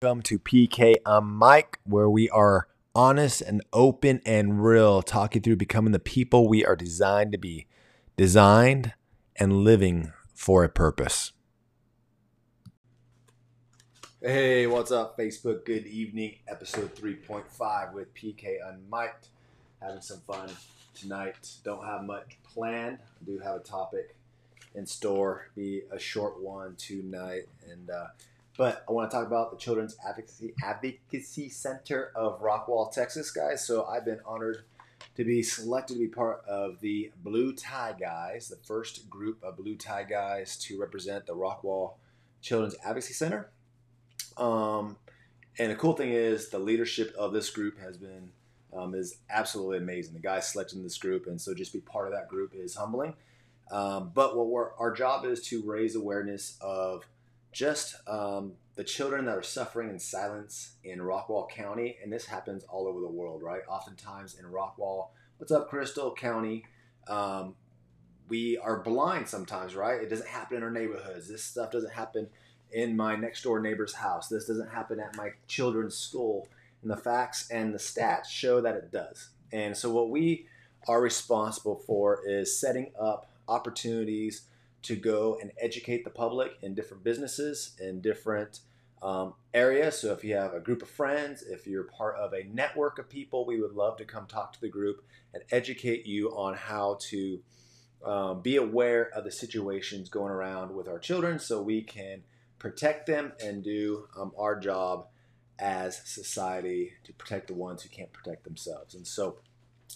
Welcome to PK Unmiked, where we are honest and open and real, talking through becoming the people we are designed to be, designed and living for a purpose. Hey, what's up, Facebook? Good evening. Episode 3.5 with PK Unmiked. Having some fun tonight. Don't have much planned. I do have a topic in store. Be a short one tonight, and uh, but I want to talk about the Children's Advocacy Advocacy Center of Rockwall, Texas, guys. So I've been honored to be selected to be part of the Blue Tie Guys, the first group of Blue Tie Guys to represent the Rockwall Children's Advocacy Center. Um, and the cool thing is the leadership of this group has been um, is absolutely amazing. The guys selected in this group, and so just be part of that group is humbling. Um, but what our job is to raise awareness of just um, the children that are suffering in silence in Rockwall County, and this happens all over the world, right? Oftentimes in Rockwall, what's up, Crystal County? Um, we are blind sometimes, right? It doesn't happen in our neighborhoods. This stuff doesn't happen in my next door neighbor's house. This doesn't happen at my children's school. And the facts and the stats show that it does. And so, what we are responsible for is setting up opportunities to go and educate the public in different businesses in different um, areas. So if you have a group of friends, if you're part of a network of people, we would love to come talk to the group and educate you on how to um, be aware of the situations going around with our children so we can protect them and do um, our job as society to protect the ones who can't protect themselves. And so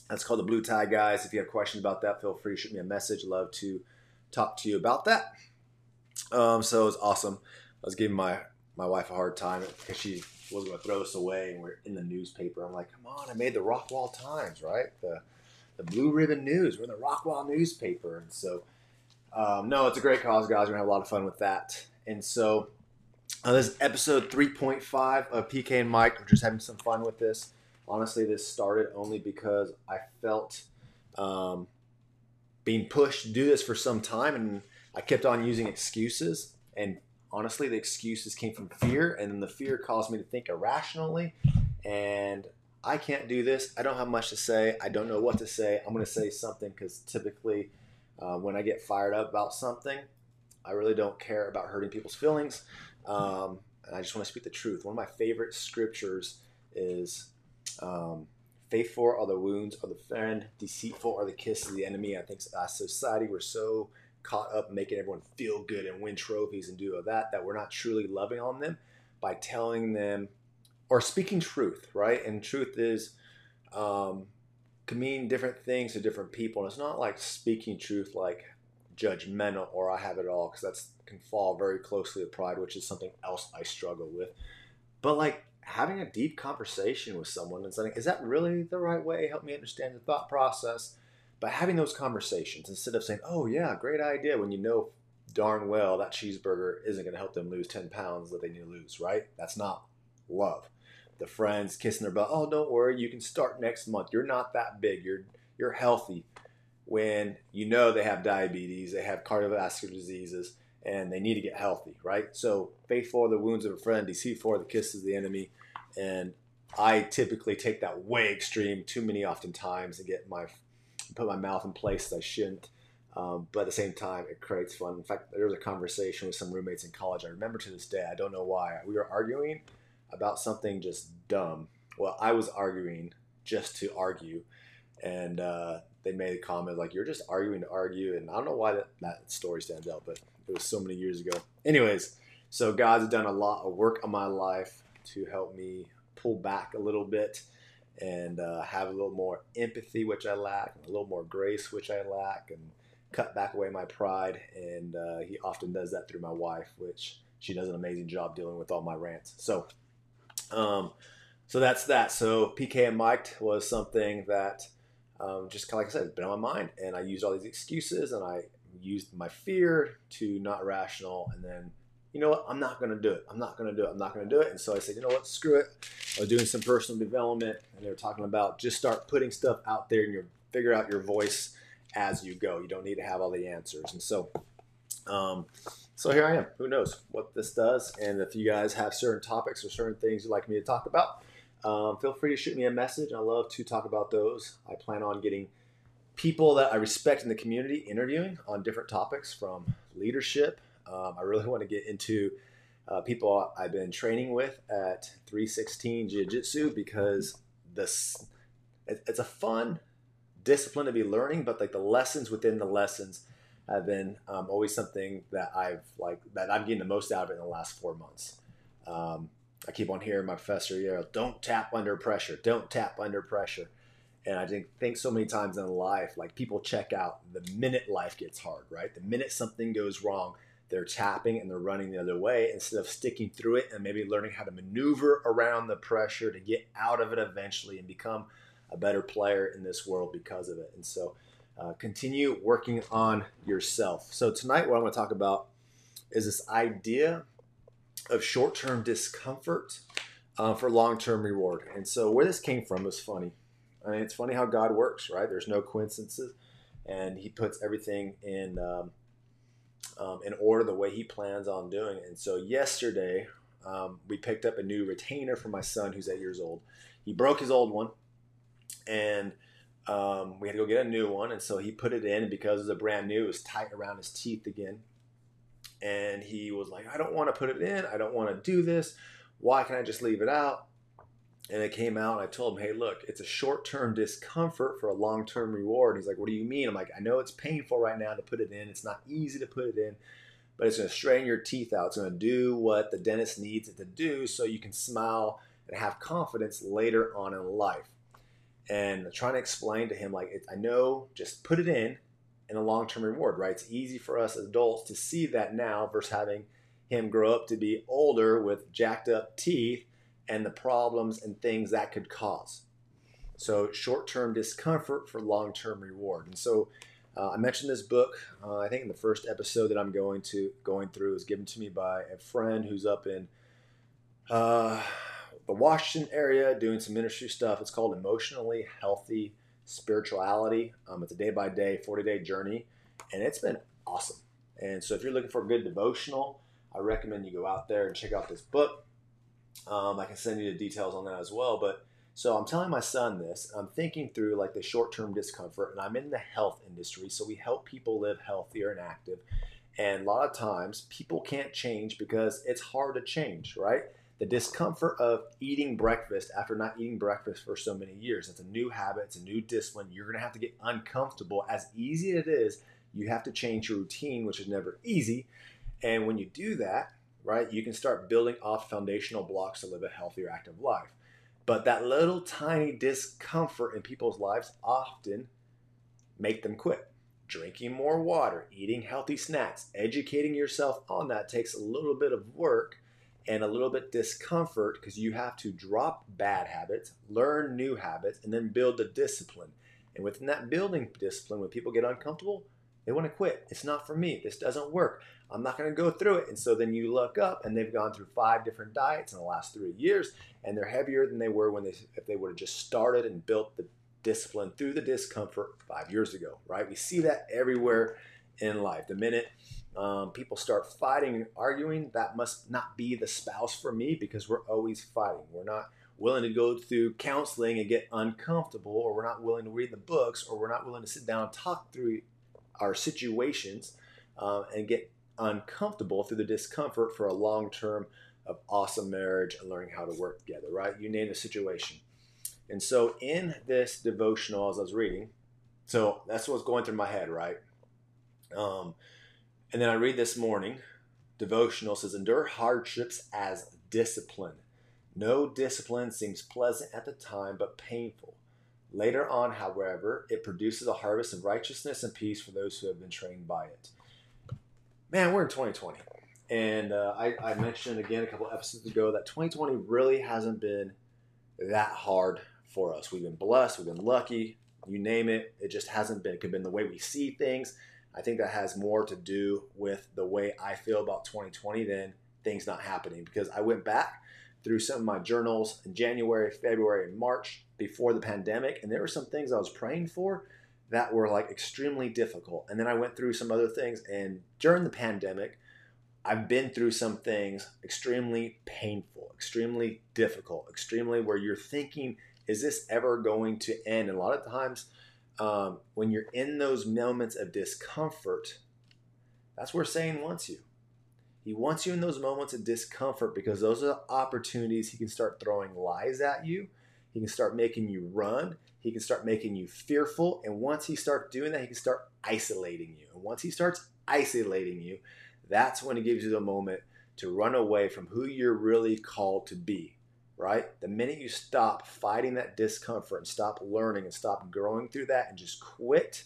that's called the Blue Tie Guys. If you have questions about that, feel free to shoot me a message. Love to talk to you about that. Um, so it was awesome. I was giving my my wife a hard time because she was going to throw us away, and we're in the newspaper. I'm like, come on, I made the Rockwall Times, right? The the Blue Ribbon News. We're in the Rockwall newspaper, and so um, no, it's a great cause, guys. We're gonna have a lot of fun with that. And so uh, this is episode 3.5 of PK Unmiked. We're just having some fun with this. Honestly, this started only because I felt um, being pushed to do this for some time, and I kept on using excuses. And honestly, the excuses came from fear, and then the fear caused me to think irrationally. And I can't do this. I don't have much to say. I don't know what to say. I'm going to say something because typically, uh, when I get fired up about something, I really don't care about hurting people's feelings. Um, and I just want to speak the truth. One of my favorite scriptures is um, faithful are the wounds of the friend, deceitful are the kisses of the enemy. I think as society, we're so caught up making everyone feel good and win trophies and do all that that we're not truly loving on them by telling them or speaking truth, right? And truth is um, can mean different things to different people. And it's not like speaking truth like judgmental or I have it all because that's can fall very closely to pride, which is something else I struggle with. But like having a deep conversation with someone and saying, is that really the right way? Help me understand the thought process. But having those conversations instead of saying, oh, yeah, great idea, when you know darn well that cheeseburger isn't going to help them lose 10 pounds that they need to lose, right? That's not love. The friends kissing their butt, oh, don't worry, you can start next month. You're not that big. You're you're healthy. When you know they have diabetes, they have cardiovascular diseases, and they need to get healthy, right? So faithful are the wounds of a friend, deceitful are the kisses of the enemy. And I typically take that way extreme too many oftentimes and get my put my mouth in places I shouldn't. Um, but at the same time, it creates fun. In fact, there was a conversation with some roommates in college. I remember to this day. I don't know why. We were arguing about something just dumb. Well, I was arguing just to argue, and uh, they made a comment like, "You're just arguing to argue," and I don't know why that, that story stands out, but it was so many years ago. Anyways, so God's done a lot of work on my life to help me pull back a little bit and uh, have a little more empathy, which I lack, and a little more grace, which I lack, and cut back away my pride. And uh, he often does that through my wife, which she does an amazing job dealing with all my rants. So, um, so that's that. So PK Unmiked was something that um, just kind of like I said, it's been on my mind, and I used all these excuses, and I used my fear to not rational, and then you know what, I'm not going to do it. I'm not going to do it. I'm not going to do it. And so I said, you know what, screw it. I was doing some personal development, and they were talking about just start putting stuff out there, and you figure out your voice as you go. You don't need to have all the answers. And so, um, So here I am. Who knows what this does? And if you guys have certain topics or certain things you'd like me to talk about, um, feel free to shoot me a message. I love to talk about those. I plan on getting people that I respect in the community interviewing on different topics from leadership. Um, I really want to get into uh, people I've been training with at 316 Jiu Jitsu because this it's a fun discipline to be learning, but like the lessons within the lessons have been um, always something that I've like that I'm getting the most out of it in the last four months. Um, I keep on hearing my professor yell, "Don't tap under pressure. Don't tap under pressure." And I think, think so many times in life, like people check out the minute life gets hard, right? The minute something goes wrong, they're tapping and they're running the other way instead of sticking through it and maybe learning how to maneuver around the pressure to get out of it eventually and become a better player in this world because of it. And so, uh, continue working on yourself. So, tonight, what I want to talk about is this idea of short term discomfort uh, for long term reward. And so, where this came from was funny. I mean, it's funny how God works, right? There's no coincidences, and He puts everything in um, um, in order the way He plans on doing it. And so, yesterday um, we picked up a new retainer for my son, who's eight years old. He broke his old one, and um, we had to go get a new one. And so he put it in, and because it was a brand new, it was tight around his teeth again. And he was like, "I don't want to put it in. I don't want to do this. Why can't I just leave it out?" And it came out and I told him, hey, look, it's a short term discomfort for a long term reward. He's like, what do you mean? I'm like, I know it's painful right now to put it in. It's not easy to put it in, but it's going to straighten your teeth out. It's going to do what the dentist needs it to do so you can smile and have confidence later on in life. And trying to explain to him, like, I know, just put it in and a long term reward, right? It's easy for us adults to see that now versus having him grow up to be older with jacked up teeth and the problems and things that could cause. So, short term discomfort for long term reward. And so, uh, I mentioned this book. Uh, I think in the first episode that I'm going to going through is given to me by a friend who's up in uh, the Washington area doing some ministry stuff. It's called Emotionally Healthy Spirituality. Um, it's a day by day, 40 day journey, and it's been awesome. And so, if you're looking for a good devotional, I recommend you go out there and check out this book. Um, I can send you the details on that as well. But so I'm telling my son this. I'm thinking through like the short term discomfort, and I'm in the health industry, so we help people live healthier and active. And a lot of times people can't change because it's hard to change, right? The discomfort of eating breakfast after not eating breakfast for so many years. It's a new habit, it's a new discipline. You're going to have to get uncomfortable. As easy as it is, you have to change your routine, which is never easy. And when you do that, right? You can start building off foundational blocks to live a healthier, active life. But that little tiny discomfort in people's lives often make them quit. Drinking more water, eating healthy snacks, educating yourself on that takes a little bit of work and a little bit discomfort because you have to drop bad habits, learn new habits, and then build the discipline. And within that building discipline, when people get uncomfortable, they want to quit. It's not for me. This doesn't work. I'm not going to go through it. And so then you look up and they've gone through five different diets in the last three years and they're heavier than they were when they, if they would have just started and built the discipline through the discomfort five years ago, right? We see that everywhere in life. The minute um, people start fighting and arguing, that must not be the spouse for me because we're always fighting. We're not willing to go through counseling and get uncomfortable, or we're not willing to read the books, or we're not willing to sit down and talk through our situations uh, and get uncomfortable through the discomfort for a long term of awesome marriage and learning how to work together, right? You name the situation. And so in this devotional, as I was reading, so that's what's going through my head, right? Um, and then I read this morning, devotional says, endure hardships as discipline. No discipline seems pleasant at the time, but painful. Later on, however, it produces a harvest of righteousness and peace for those who have been trained by it man, we're in 2020. And uh, I, I, mentioned again a couple episodes ago that 2020 really hasn't been that hard for us. We've been blessed, we've been lucky, you name it. It just hasn't been. It could have been the way we see things. I think that has more to do with the way I feel about 2020 than things not happening because I went back through some of my journals in January, February, and March before the pandemic, and there were some things I was praying for that were like extremely difficult. And then I went through some other things. And during the pandemic, I've been through some things extremely painful, extremely difficult, extremely where you're thinking, is this ever going to end? And a lot of times, um, when you're in those moments of discomfort, that's where Satan wants you. He wants you in those moments of discomfort because those are the opportunities he can start throwing lies at you. He can start making you run. He can start making you fearful. And once he starts doing that, he can start isolating you. And once he starts isolating you, that's when he gives you the moment to run away from who you're really called to be, right? The minute you stop fighting that discomfort and stop learning and stop growing through that and just quit,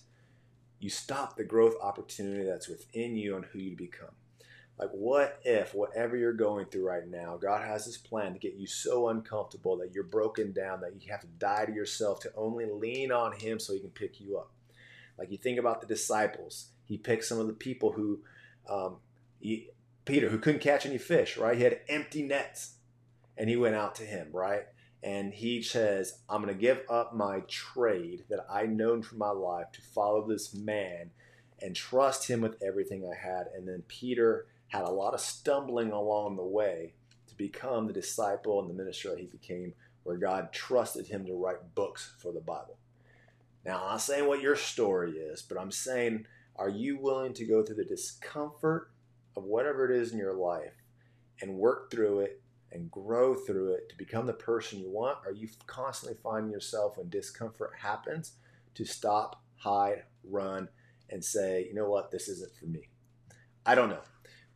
you stop the growth opportunity that's within you on who you become. Like, what if, whatever you're going through right now, God has this plan to get you so uncomfortable that you're broken down, that you have to die to yourself to only lean on Him so He can pick you up? Like, you think about the disciples, He picked some of the people who, um, he, Peter, who couldn't catch any fish, right? He had empty nets, and He went out to Him, right? And He says, I'm going to give up my trade that I known for my life to follow this man and trust Him with everything I had. And then Peter, had a lot of stumbling along the way to become the disciple and the minister that he became, where God trusted him to write books for the Bible. Now, I'm not saying what your story is, but I'm saying, are you willing to go through the discomfort of whatever it is in your life and work through it and grow through it to become the person you want? Are you constantly finding yourself when discomfort happens to stop, hide, run, and say, you know what, this isn't for me? I don't know.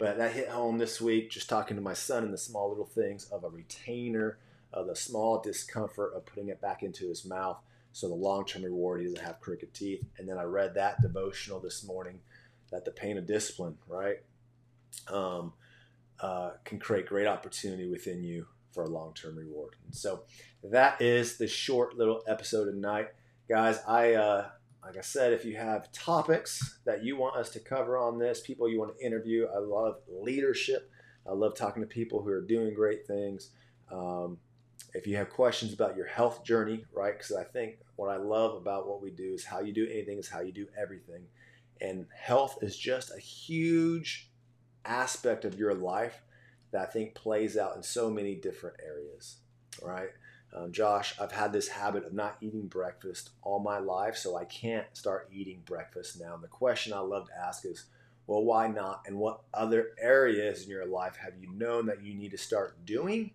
But that hit home this week, just talking to my son and the small little things of a retainer, of the small discomfort of putting it back into his mouth. So the long term reward, he doesn't have crooked teeth. And then I read that devotional this morning that the pain of discipline, right, um, uh, can create great opportunity within you for a long term reward. And so that is the short little episode tonight. Guys, I uh, like I said, if you have topics that you want us to cover on this, people you want to interview, I love leadership. I love talking to people who are doing great things. Um, if you have questions about your health journey, right? Because I think what I love about what we do is how you do anything is how you do everything. And health is just a huge aspect of your life that I think plays out in so many different areas, right? Um, Josh, I've had this habit of not eating breakfast all my life, so I can't start eating breakfast now. And the question I love to ask is, well, why not? And what other areas in your life have you known that you need to start doing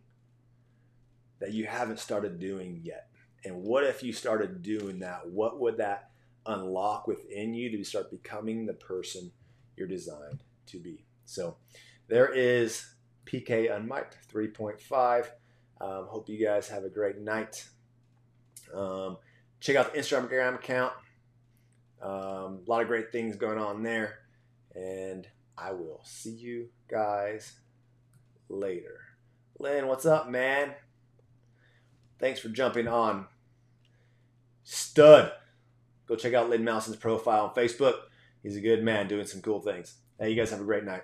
that you haven't started doing yet? And what if you started doing that? What would that unlock within you to start becoming the person you're designed to be? So there is PK Unmiked 3.5. Um, hope you guys have a great night. Um, check out the Instagram account. Um, a lot of great things going on there. And I will see you guys later. Lynn, what's up, man? Thanks for jumping on. Stud. Go check out Lynn Mousen's profile on Facebook. He's a good man doing some cool things. Hey, you guys have a great night.